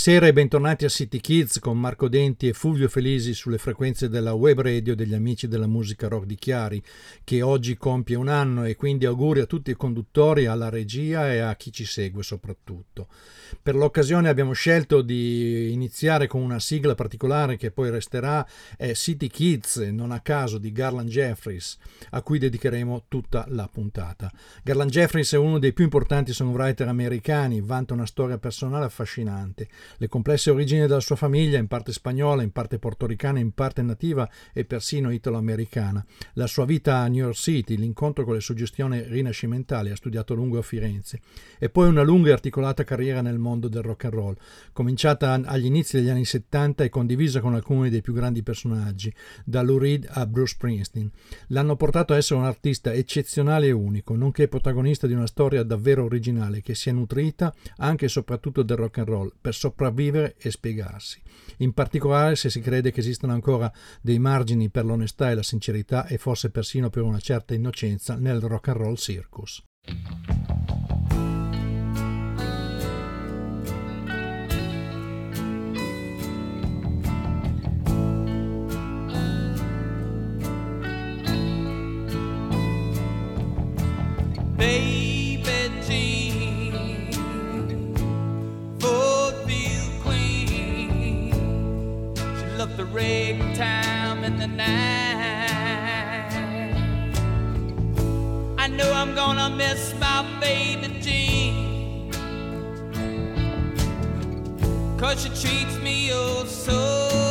Buonasera e bentornati a City Kids con Marco Denti e Fulvio Felisi sulle frequenze della web radio degli amici della musica rock di Chiari, che oggi compie un anno e quindi auguri a tutti i conduttori, alla regia e a chi ci segue soprattutto. Per l'occasione abbiamo scelto di iniziare con una sigla particolare che poi resterà, è City Kids, non a caso di Garland Jeffries, a cui dedicheremo tutta la puntata. Garland Jeffries è uno dei più importanti songwriter americani, vanta una storia personale affascinante. Le complesse origini della sua famiglia, in parte spagnola, in parte portoricana, in parte nativa e persino italo-americana. La sua vita a New York City, l'incontro con le suggestioni rinascimentali, ha studiato lungo a Firenze. E poi una lunga e articolata carriera nel mondo del rock and roll, cominciata agli inizi degli anni 70 e condivisa con alcuni dei più grandi personaggi, da Lou Reed a Bruce Springsteen. L'hanno portato a essere un artista eccezionale e unico, nonché protagonista di una storia davvero originale che si è nutrita anche e soprattutto del rock and roll per sopravvivere e spiegarsi. In particolare se si crede che esistano ancora dei margini per l'onestà e la sincerità e forse persino per una certa innocenza nel rock and roll circus. The ragtime in the night. I know I'm gonna miss my baby Jean. Cause she treats me oh so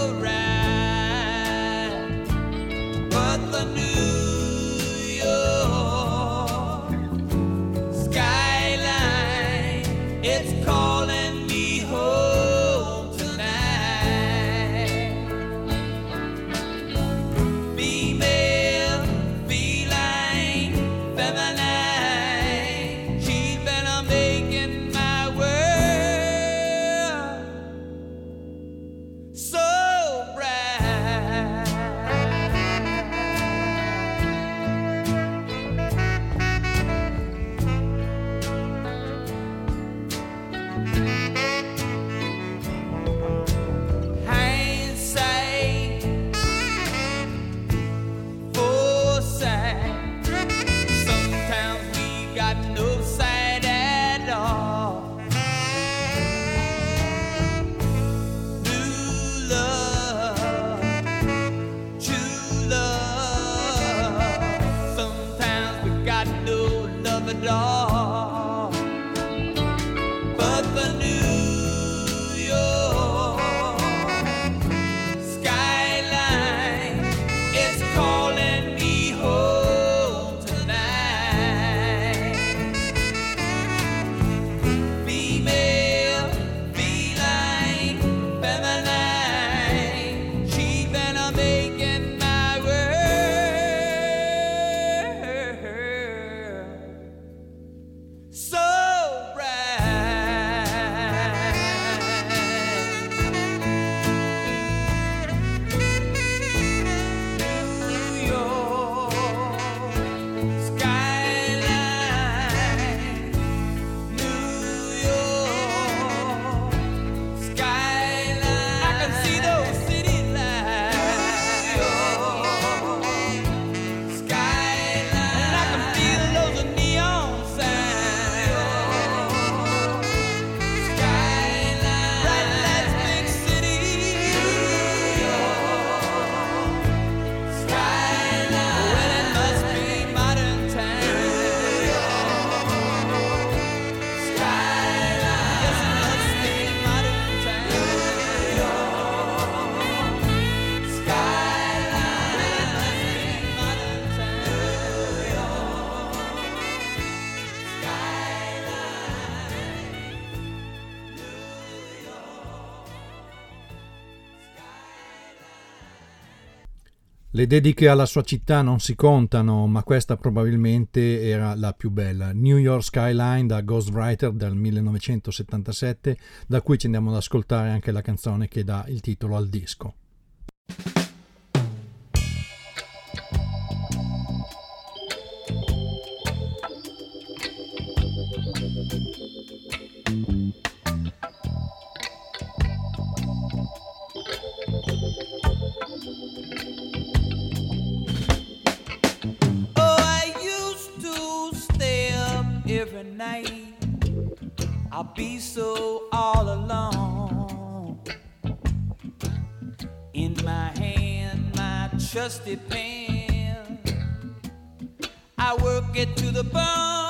love Le dediche alla sua città non si contano, ma questa probabilmente era la più bella. New York Skyline da Ghostwriter del 1977, da cui ci andiamo ad ascoltare anche la canzone che dà il titolo al disco. I'll be so all alone. In my hand, my trusty pen, I work it to the bone.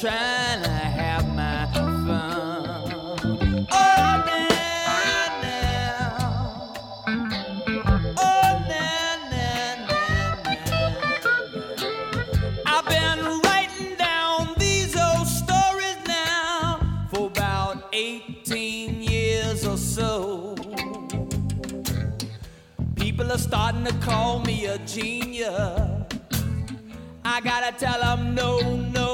trying to have my fun. Oh, now, now. Oh, now, now. I've been writing down these old stories now for about 18 years or so. People are starting to call me a genius. I gotta tell them no, no.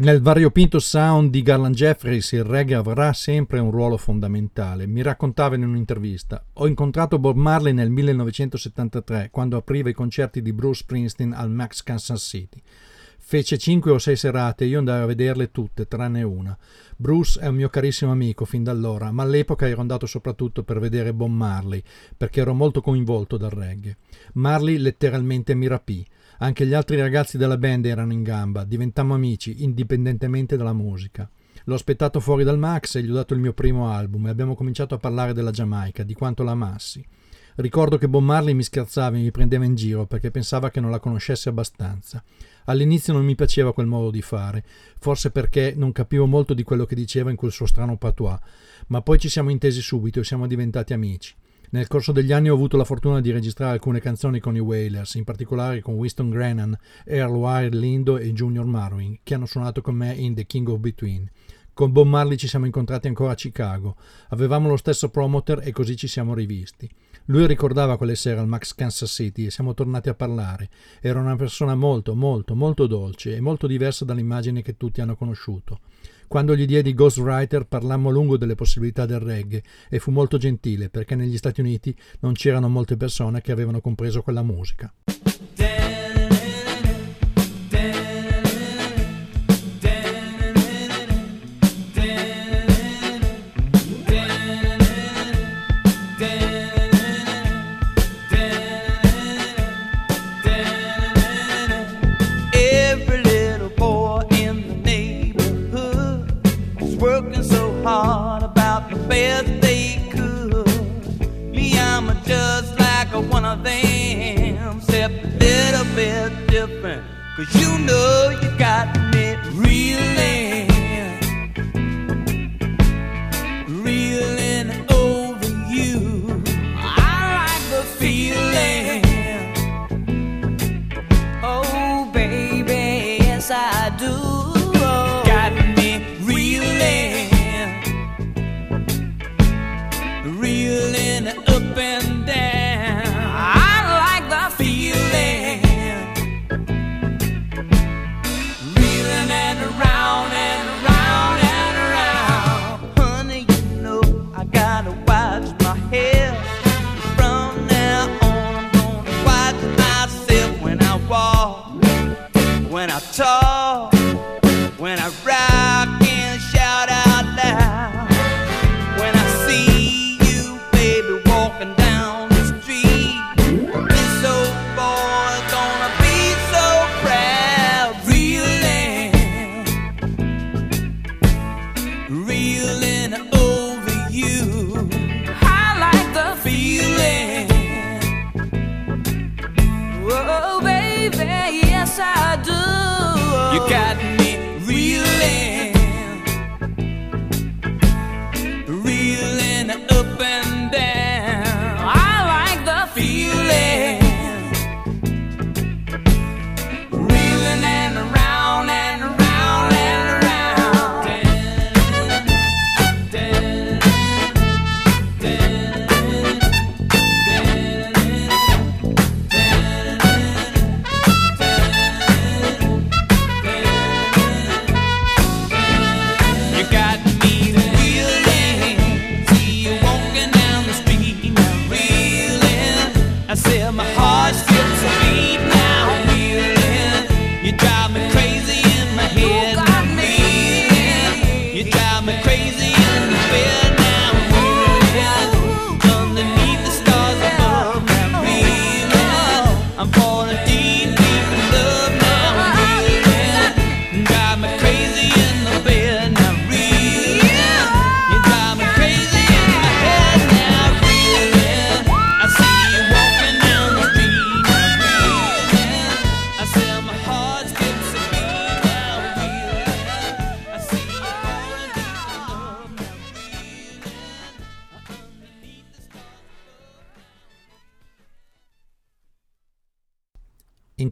Nel variopinto sound di Garland Jeffries il reggae avrà sempre un ruolo fondamentale. Mi raccontava in un'intervista: Ho incontrato Bob Marley nel 1973 quando apriva i concerti di Bruce Springsteen al Max Kansas City. Fece cinque o sei serate io andai a vederle tutte, tranne una. Bruce è un mio carissimo amico fin da allora, ma all'epoca ero andato soprattutto per vedere Bob Marley, perché ero molto coinvolto dal reggae. Marley letteralmente mi rapì. Anche gli altri ragazzi della band erano in gamba, diventammo amici, indipendentemente dalla musica. L'ho aspettato fuori dal Max e gli ho dato il mio primo album e abbiamo cominciato a parlare della Giamaica, di quanto la amassi. Ricordo che Bob Marley mi scherzava e mi prendeva in giro perché pensava che non la conoscesse abbastanza. All'inizio non mi piaceva quel modo di fare, forse perché non capivo molto di quello che diceva in quel suo strano patois, ma poi ci siamo intesi subito e siamo diventati amici. Nel corso degli anni ho avuto la fortuna di registrare alcune canzoni con i Wailers, in particolare con Winston Grennan, Earl Wild Lindo e Junior Marwin, che hanno suonato con me in The King of Between. Con Bob Marley ci siamo incontrati ancora a Chicago. Avevamo lo stesso promoter e così ci siamo rivisti. Lui ricordava quelle sere al Max Kansas City e siamo tornati a parlare. Era una persona molto, molto, molto dolce e molto diversa dall'immagine che tutti hanno conosciuto. Quando gli diedi Ghostwriter parlammo a lungo delle possibilità del reggae e fu molto gentile perché negli Stati Uniti non c'erano molte persone che avevano compreso quella musica. Of them, except a little bit different. Cause you know you got me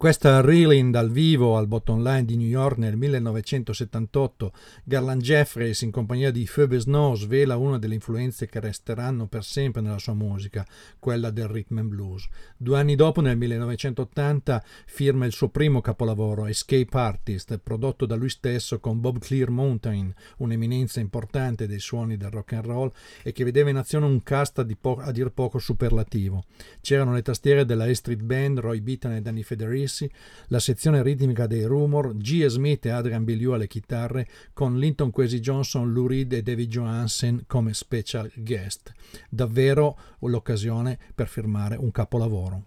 questa reeling dal vivo al Bottom Line di New York nel 1978, Garland Jeffries in compagnia di Phoebe Snow svela una delle influenze che resteranno per sempre nella sua musica, quella del rhythm and blues. Due anni dopo, nel 1980, firma il suo primo capolavoro, Escape Artist, prodotto da lui stesso con Bob Clear Mountain, un'eminenza importante dei suoni del rock and roll e che vedeva in azione un cast a, dir poco superlativo. C'erano le tastiere della A Street Band, Roy Beaton e Danny Federici Risi, la sezione ritmica dei Rumor, G. Smith e Adrian Biliu alle chitarre, con Linton Kwesi Johnson, Lou Reed e David Johansen come special guest. Davvero l'occasione per firmare un capolavoro.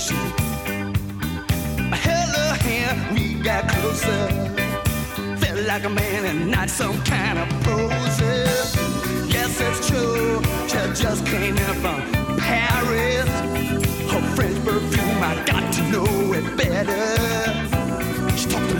conversation. I hand, we got closer. Felt like a man and not some kind of poser. Yes, it's true, she just came in from Paris. Her French perfume, I got to know it better. She talked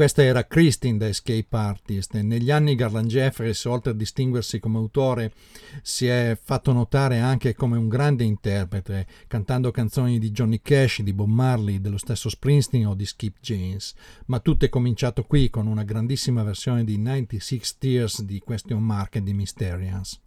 questa era Christine da Escape Artist. Negli anni Garland Jeffries, oltre a distinguersi come autore, si è fatto notare anche come un grande interprete, cantando canzoni di Johnny Cash, di Bob Marley, dello stesso Springsteen o di Skip James. Ma tutto è cominciato qui con una grandissima versione di 96 Tears di Question Mark e di Mysterians.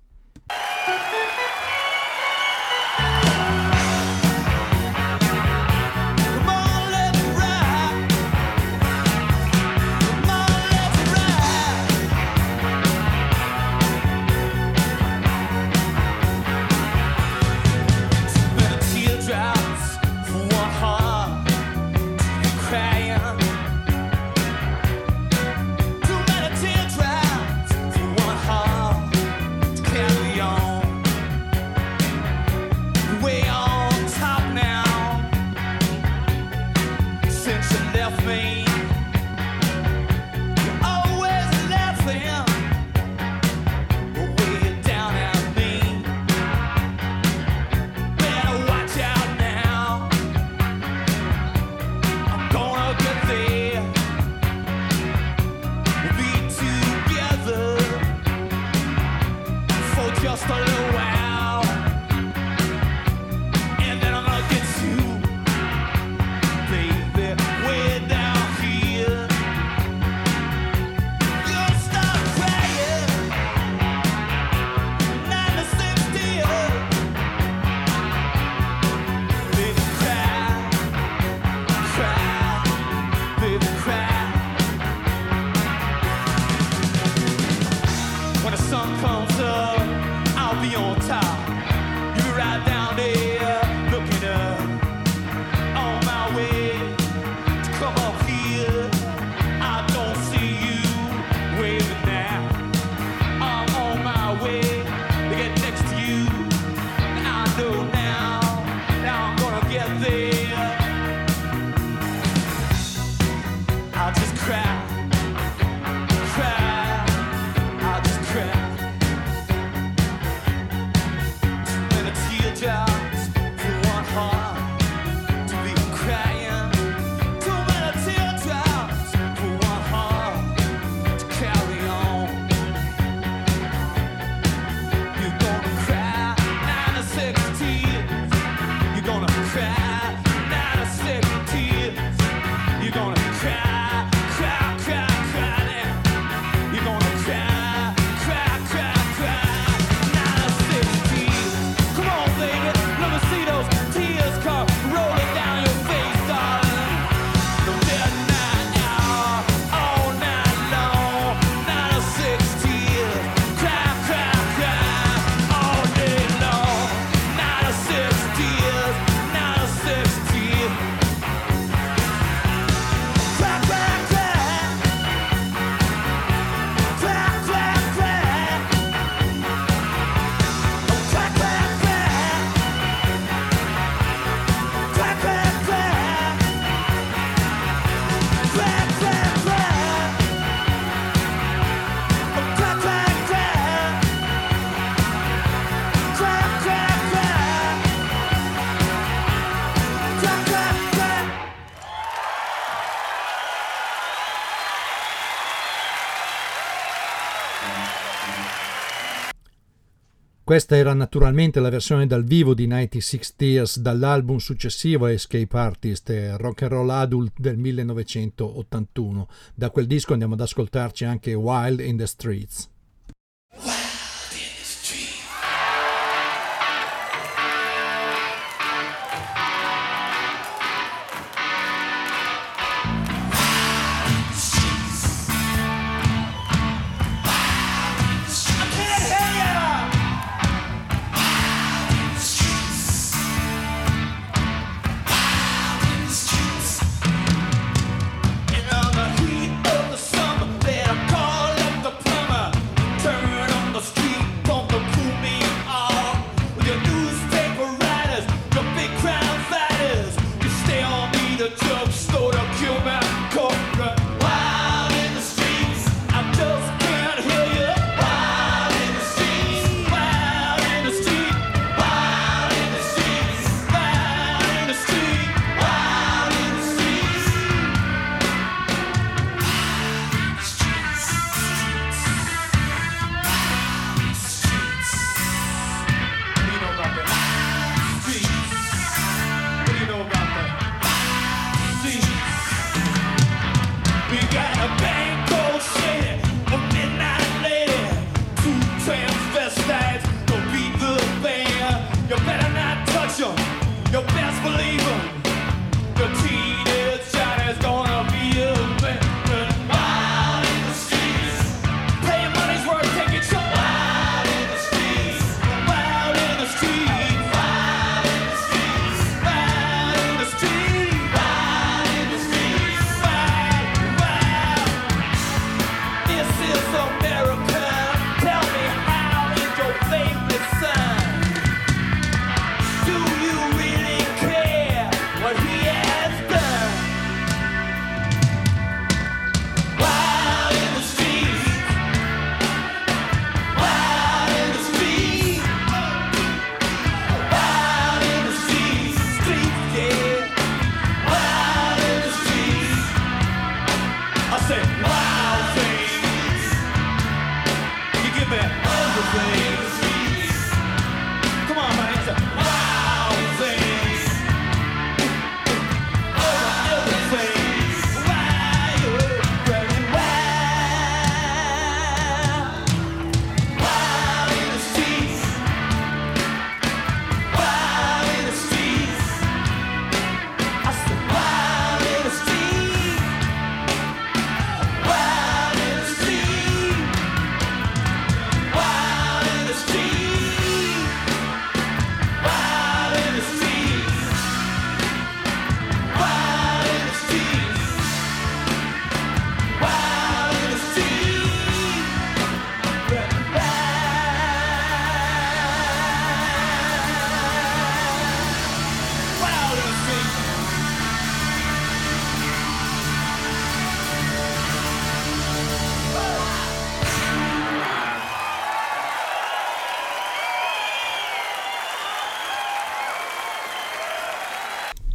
Questa era naturalmente la versione dal vivo di 96 Tears dall'album successivo Escape Artist, Rock and Roll Adult del 1981. Da quel disco andiamo ad ascoltarci anche Wild in the Streets.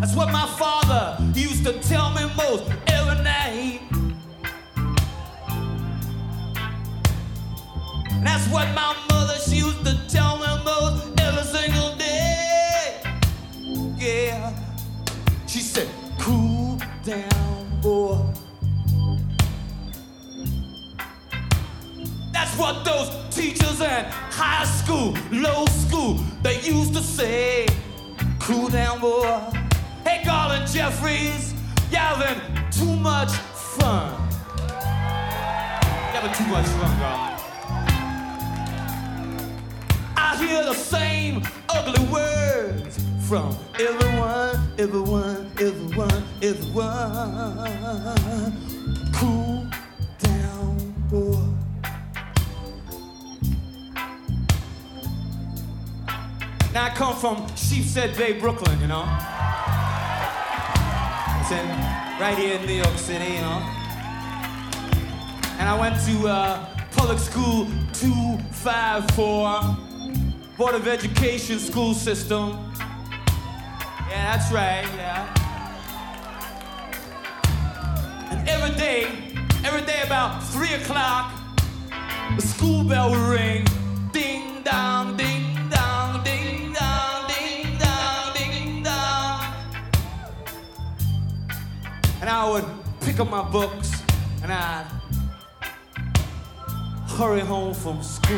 That's what my father used to tell me most every night. And that's what my mother she used to tell me most every single day. Yeah. She said, cool down, boy. That's what those teachers at high school, low school, they used to say, cool down, boy. Garland Jeffreys, Galvin, too much fun. Never too much fun, Garland. I hear the same ugly words from everyone, everyone, everyone, everyone. Cool down, boy. Now I come from Sheepshead Bay, Brooklyn, you know. Right here in New York City, you know. And I went to uh, public school 254, Board of Education school system. Yeah, that's right, yeah. And every day, every day about 3 o'clock, the school bell would ring. Ding dong, ding And I would pick up my books and I'd hurry home from school.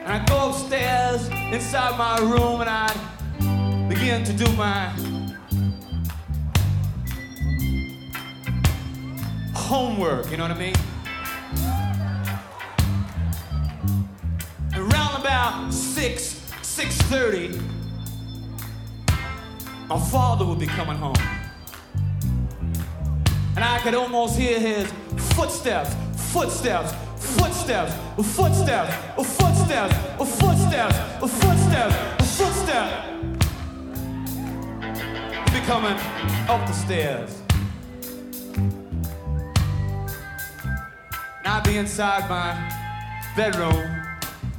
And I'd go upstairs inside my room and I'd begin to do my homework, you know what I mean? Around about 6, 6.30, my father would be coming home. And I could almost hear his footsteps, footsteps, footsteps, footsteps, footsteps, footsteps, footsteps, footsteps. Be coming up the stairs. And I'd be inside my bedroom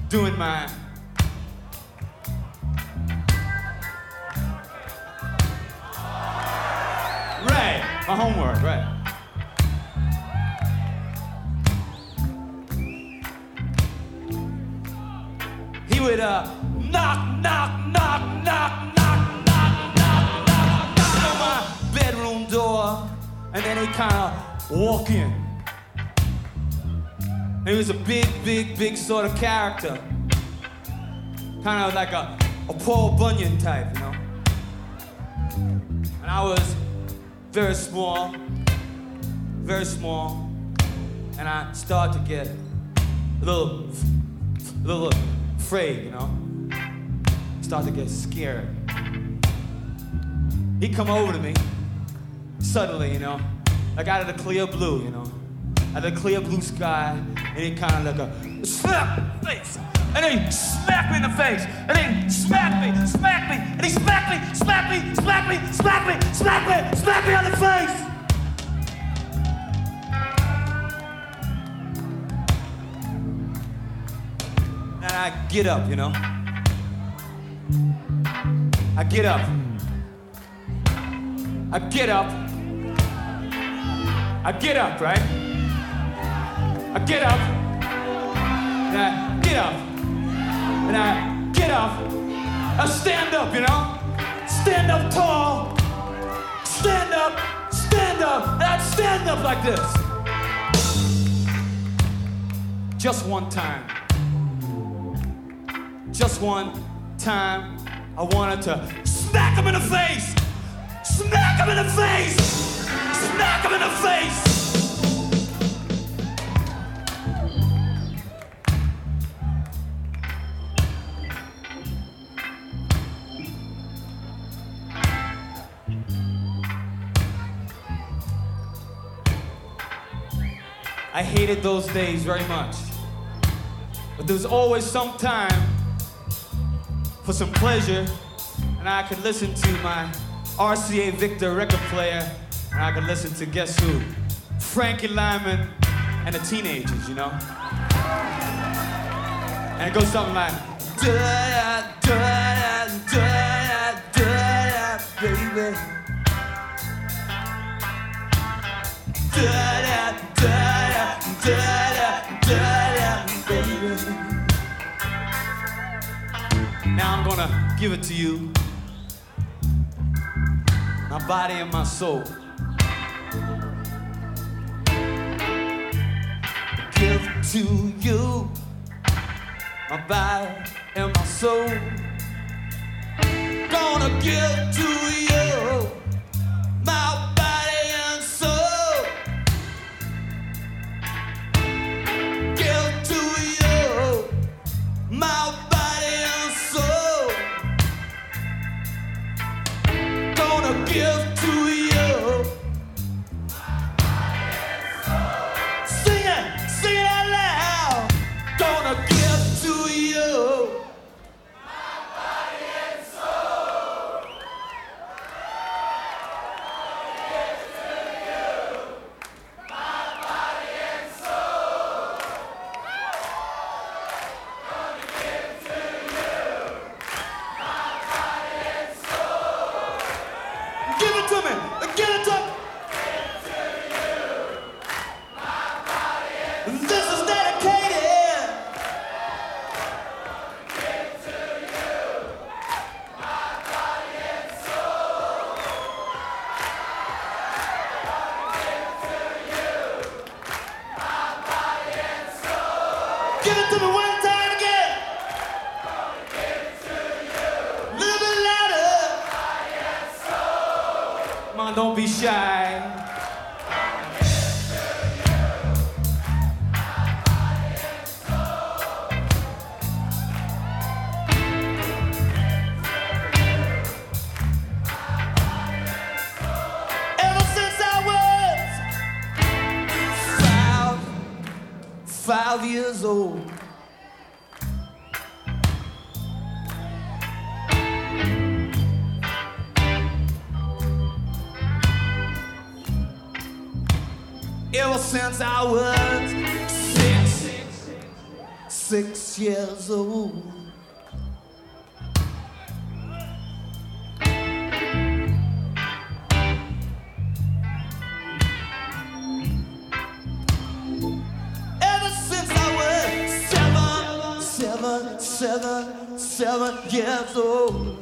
doing my my homework, right. He would uh knock, knock, knock, knock, knock, knock, knock, knock, knock on my bedroom door, and then he'd kind of walk in. And he was a big, big, big sort of character, kind of like a, a Paul Bunyan type, you know. And I was very small, very small, and I start to get a little, a little afraid, you know. Start to get scared. He'd come over to me suddenly, you know, like out of the clear blue, you know, out of the clear blue sky, and he kind of like a face. And he smacked me in the face. And he smacked me, smacked me, and he smacked me, smacked me, smacked me, smacked me, smacked me, smacked me on the face. And I get up, you know. I get up. I get up. I get up, right? I get up. And I get up. And I get up. I stand up, you know? Stand up tall. Stand up. Stand up. And I'd stand up like this. Just one time. Just one time. I wanted to smack him in the face. Smack him in the face. Smack him in the face. I hated those days very much. But there was always some time for some pleasure, and I could listen to my RCA Victor record player, and I could listen to guess who? Frankie Lymon and the teenagers, you know? And it goes something like da da da da da da baby. Da da da Now I'm gonna give it to you. My body and my soul. Give to you my body and my soul. Gonna give to you my seven, seven, years old.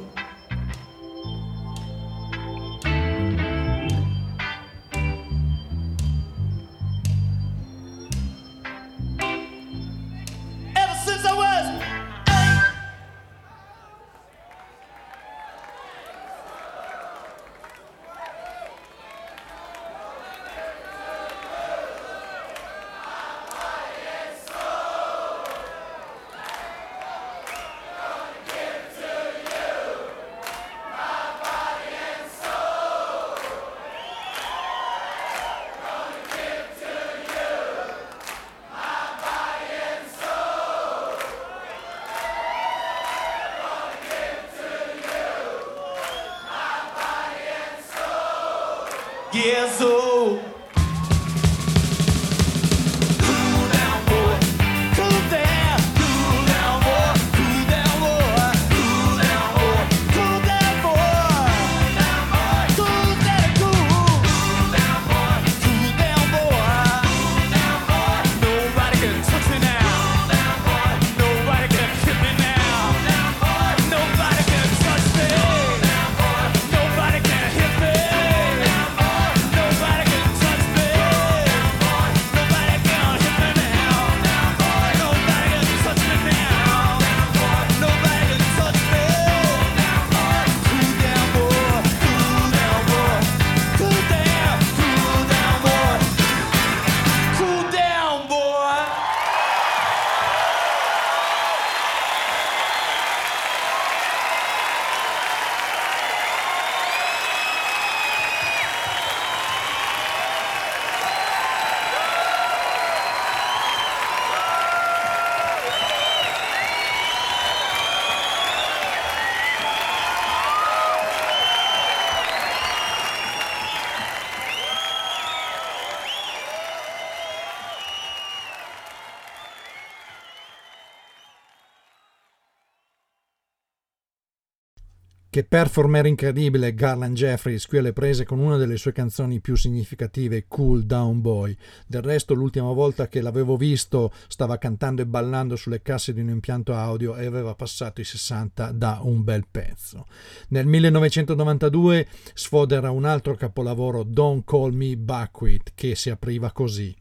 Che performer incredibile Garland Jeffries qui alle prese con una delle sue canzoni più significative, Cool Down Boy. Del resto l'ultima volta che l'avevo visto stava cantando e ballando sulle casse di un impianto audio e aveva passato i 60 da un bel pezzo. Nel 1992 sfodera un altro capolavoro, Don't Call Me Buckwheat, che si apriva così.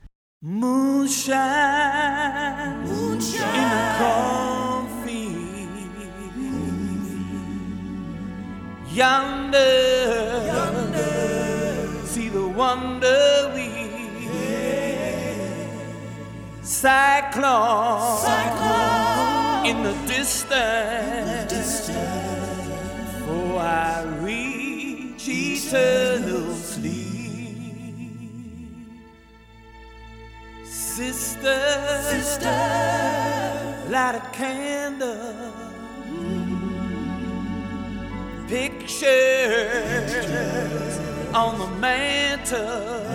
Moonshine, Moonshine. Yonder, Yonder, see the wonder wheel. Cyclone, Cyclone, in the distance. Oh, I reach eternal sleep. Sister, sister, light a candle. Pictures on the mantle,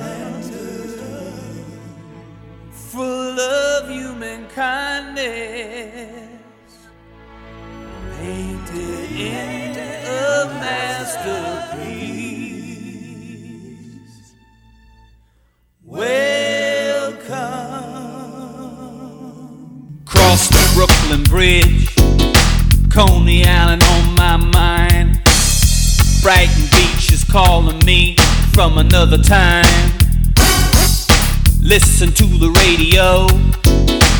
full of human kindness, painted in a masterpiece. Welcome. Cross the Brooklyn Bridge, Coney Island on. Brighton Beach is calling me from another time. Listen to the radio,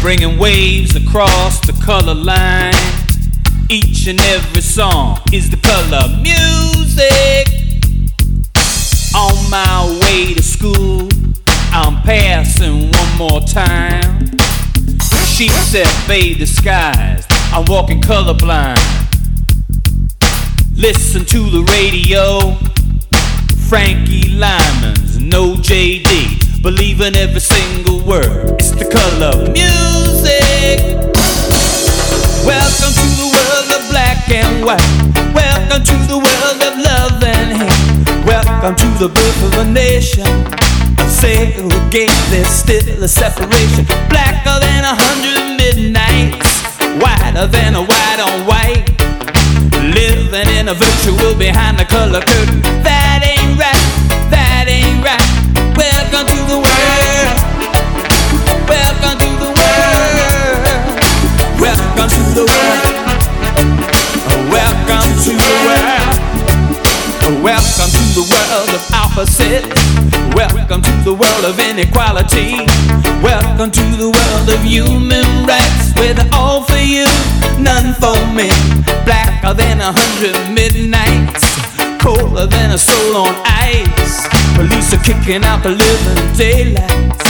bringing waves across the color line. Each and every song is the color music. On my way to school, I'm passing one more time. She said, fade the skies. I'm walking colorblind. Listen to the radio. Frankie Lymon's no JD. Believe in every single word. It's the color of music. Welcome to the world of black and white. Welcome to the world of love and hate. Welcome to the birth of a nation. Segregated, still a separation. Blacker than a hundred midnights. Whiter than a white on white. Living in a virtual behind the color curtain. That ain't right, that ain't right. Welcome to the world. Welcome to the world. Welcome to the world. Welcome to the world. Welcome to the world of opposite. Welcome to the world of inequality. Welcome to the world of human rights. With all for you, none for me. Blacker than a hundred midnights. Colder than a soul on ice. Police are kicking out the living daylights.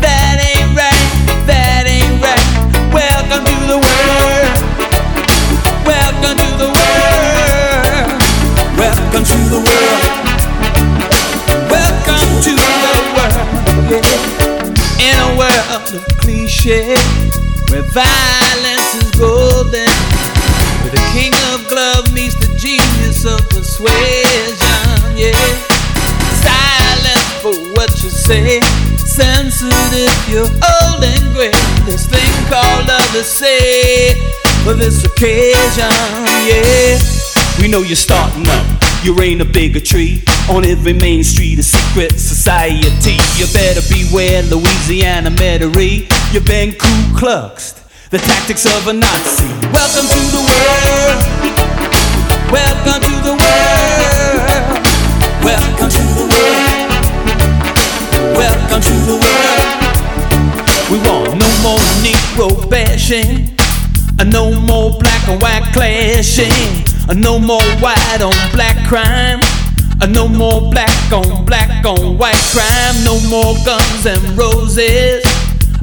That ain't right, that ain't right. Welcome to the world. To the world. Yeah. In a world of cliche, where violence is golden, where the king of glove meets the genius of persuasion. Yeah. Silence for what you say, if you're old and gray. This thing called love is safe for this occasion. Yeah. We know you're starting up. You reign a bigotry on every main street, a secret society. You better beware, Louisiana Metairie. You've been Ku Klux, the tactics of a Nazi. Welcome to the world. Welcome to the world. Welcome to the world. Welcome to the world. We want no more Negro bashing. Uh, No more black and white clashing. Uh, No more white on black crime. Uh, No more black on black on white crime. No more guns and roses.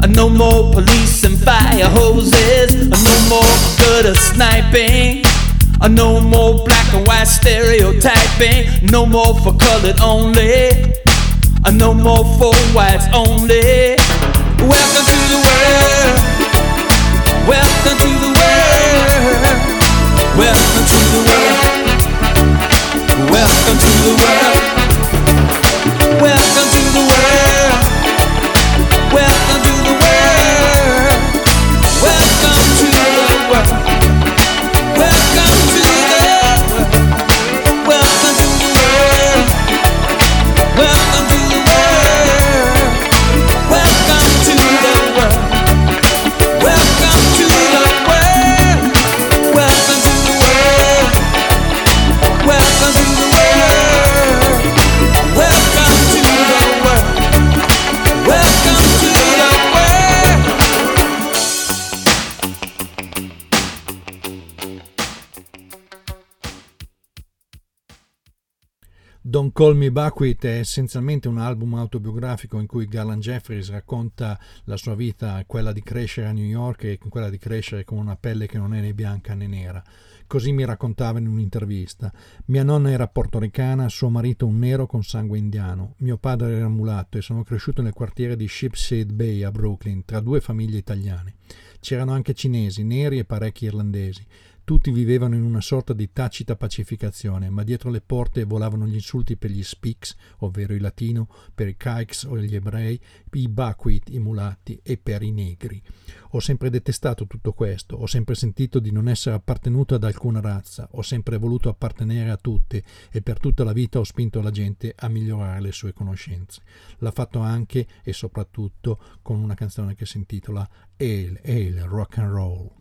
Uh, No more police and fire hoses. No more gutter sniping. Uh, No more black and white stereotyping. No more for colored only. No more for whites only. Welcome to the world. Welcome to the world. Welcome to the world. Welcome to the world. Call Me Buckwheat è essenzialmente un album autobiografico in cui Garland Jeffries racconta la sua vita, quella di crescere a New York e quella di crescere con una pelle che non è né bianca né nera. Così mi raccontava in un'intervista. Mia nonna era portoricana, suo marito un nero con sangue indiano. Mio padre era mulatto e sono cresciuto nel quartiere di Shipshead Bay a Brooklyn, tra due famiglie italiane. C'erano anche cinesi, neri e parecchi irlandesi. Tutti vivevano in una sorta di tacita pacificazione, ma dietro le porte volavano gli insulti per gli Speaks, ovvero i latino, per i Kikes o gli ebrei, i Bakwit, i mulatti e per i negri. Ho sempre detestato tutto questo, ho sempre sentito di non essere appartenuto ad alcuna razza, ho sempre voluto appartenere a tutte e per tutta la vita ho spinto la gente a migliorare le sue conoscenze. L'ha fatto anche e soprattutto con una canzone che si intitola Ale, Ale, Rock and Roll.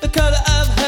the color of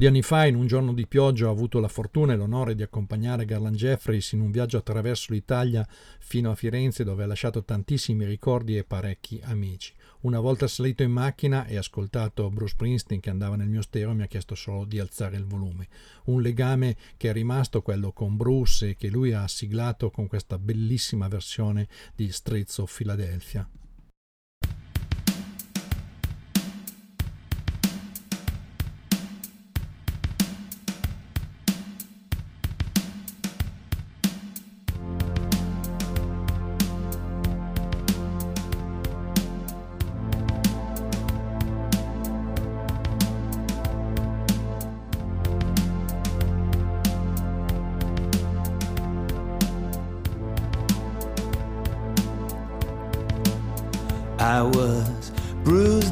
di anni fa, in un giorno di pioggia, ho avuto la fortuna e l'onore di accompagnare Garland Jeffries in un viaggio attraverso l'Italia fino a Firenze, dove ha lasciato tantissimi ricordi e parecchi amici. Una volta salito in macchina e ascoltato Bruce Princeton che andava nel mio stereo, mi ha chiesto solo di alzare il volume. Un legame che è rimasto quello con Bruce e che lui ha siglato con questa bellissima versione di Strezzo Philadelphia.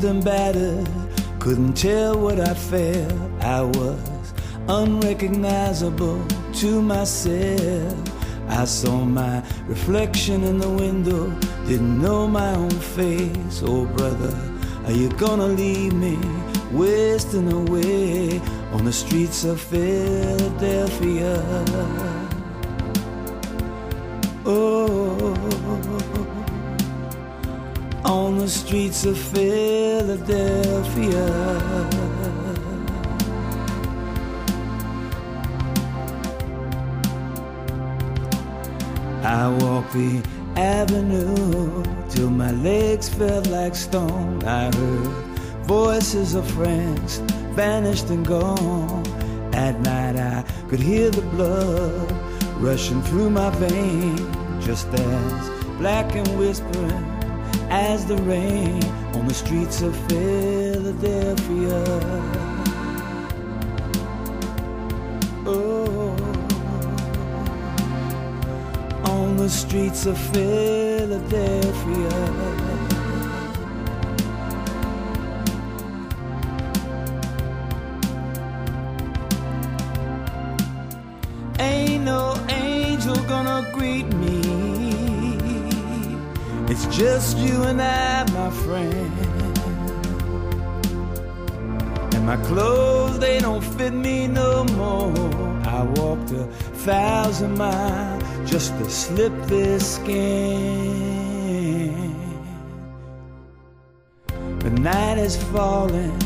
and battered. Couldn't tell what I felt. I was unrecognizable to myself. I saw my reflection in the window, didn't know my own face. Oh, brother, are you gonna leave me wasting away on the streets of Philadelphia? on the streets of Philadelphia. I walked the avenue till my legs felt like stone. I heard voices of friends vanished and gone. At night I could hear the blood rushing through my veins, just as black and whispering as the rain on the streets of Philadelphia. Oh, on the streets of Philadelphia. Just you and I, my friend. And my clothes, they don't fit me no more. I walked a thousand miles just to slip this skin. The night is falling,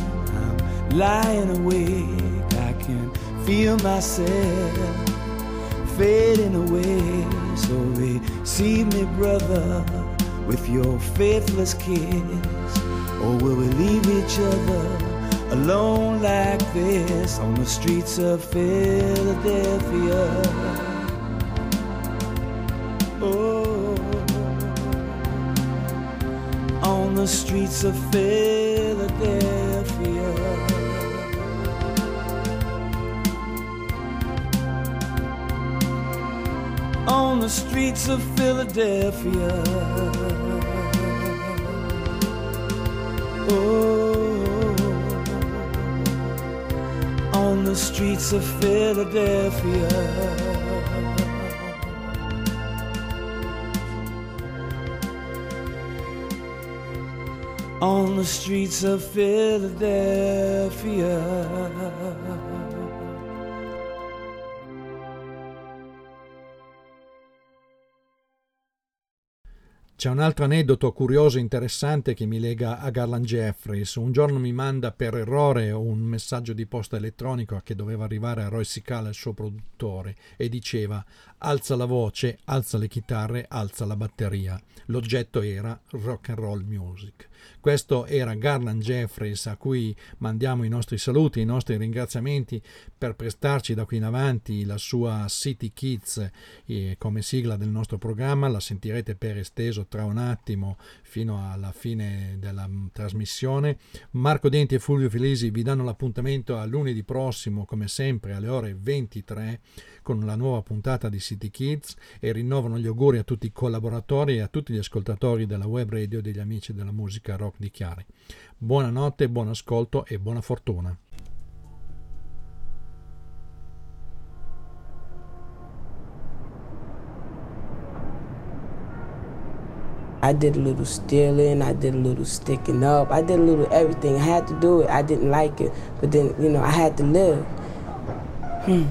I'm lying awake. I can feel myself fading away. So receive me, brother, with your faithless kiss. Or will we leave each other alone like this on the streets of Philadelphia? Oh, on the streets of Philadelphia. The streets of Philadelphia. Oh, on the streets of Philadelphia. On the streets of Philadelphia. C'è un altro aneddoto curioso e interessante che mi lega a Garland Jeffries. Un giorno mi manda per errore un messaggio di posta elettronica che doveva arrivare a Roy Sicala, il suo produttore, e diceva alza la voce, alza le chitarre, alza la batteria. L'oggetto era rock and roll music. Questo era Garland Jeffries a cui mandiamo i nostri saluti, i nostri ringraziamenti per prestarci da qui in avanti la sua City Kids eh, come sigla del nostro programma, la sentirete per esteso tra un attimo fino alla fine della m, trasmissione. Marco Denti e Fulvio Filisi vi danno l'appuntamento a lunedì prossimo come sempre alle ore 23 con la nuova puntata di City Kids e rinnovano gli auguri a tutti i collaboratori e a tutti gli ascoltatori della web radio degli amici della musica rock di Chiari. Buonanotte, buon ascolto e buona fortuna. I did a little stealing, I did a little sticking up, I did a little everything. I had to do it. I didn't like it, but then, you know, I had to live. Hmm.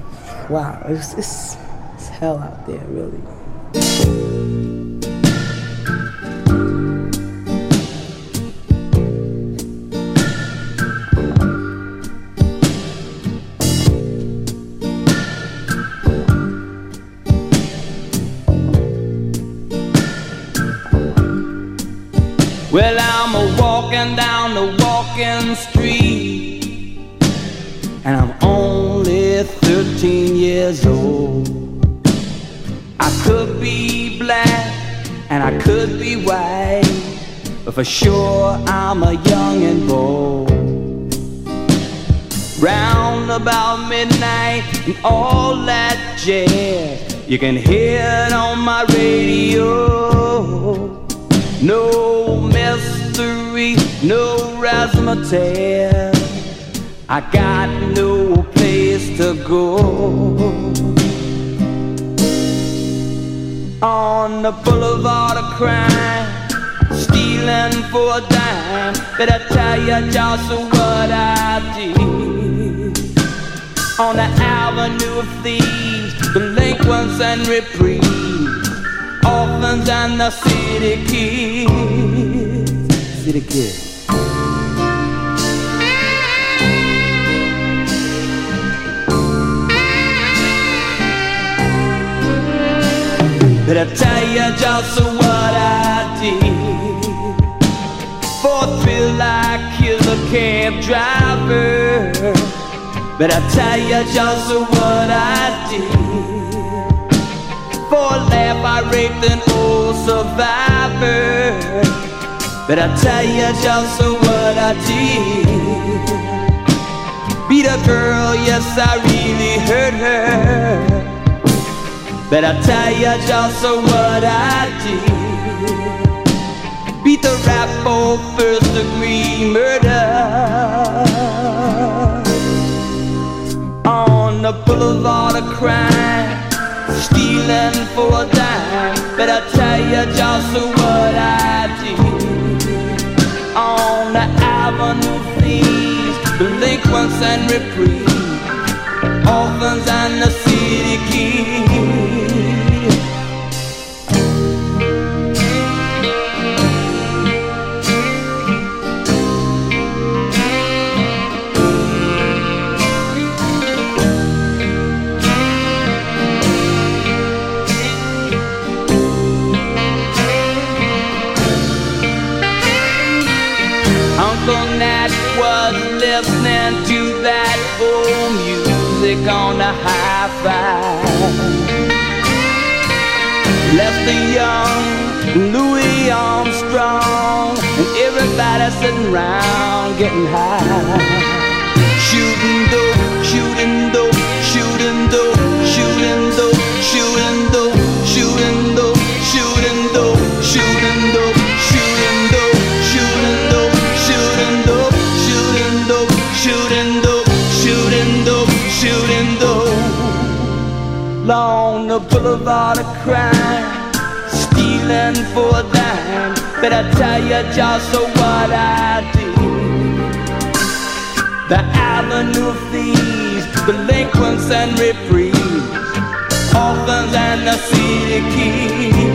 Wow, it's, it's, it's hell out there, really. Walking down the walking street, and I'm only 13 years old. I could be black and I could be white, but for sure I'm a young and bold. Round about midnight and all that jazz, you can hear it on my radio. No no razzmatazz. I got no place to go. On the boulevard of crime, stealing for a dime. But I tell you just what I did. On the avenue of thieves, delinquents and reprieves, orphans and the city kids. City kids. But I tell you just what I did. For thrill, I killed a cab driver. But I tell you just what I did. For a laugh, I raped an old survivor. But I tell you just so what I did. Beat a girl, yes, I really hurt her. But I tell you just so what I did. Beat the rap for first degree murder. On the boulevard of crime, stealing for a dime. But I tell you just so what I delinquents and reprieves, orphans and the the hi-fi. Left the young Louis Armstrong and everybody sitting around getting high. Long the boulevard crime, stealing for dime. But I tell you just what I did. The avenue of thieves, delinquents and reprieves, orphans and the city keys.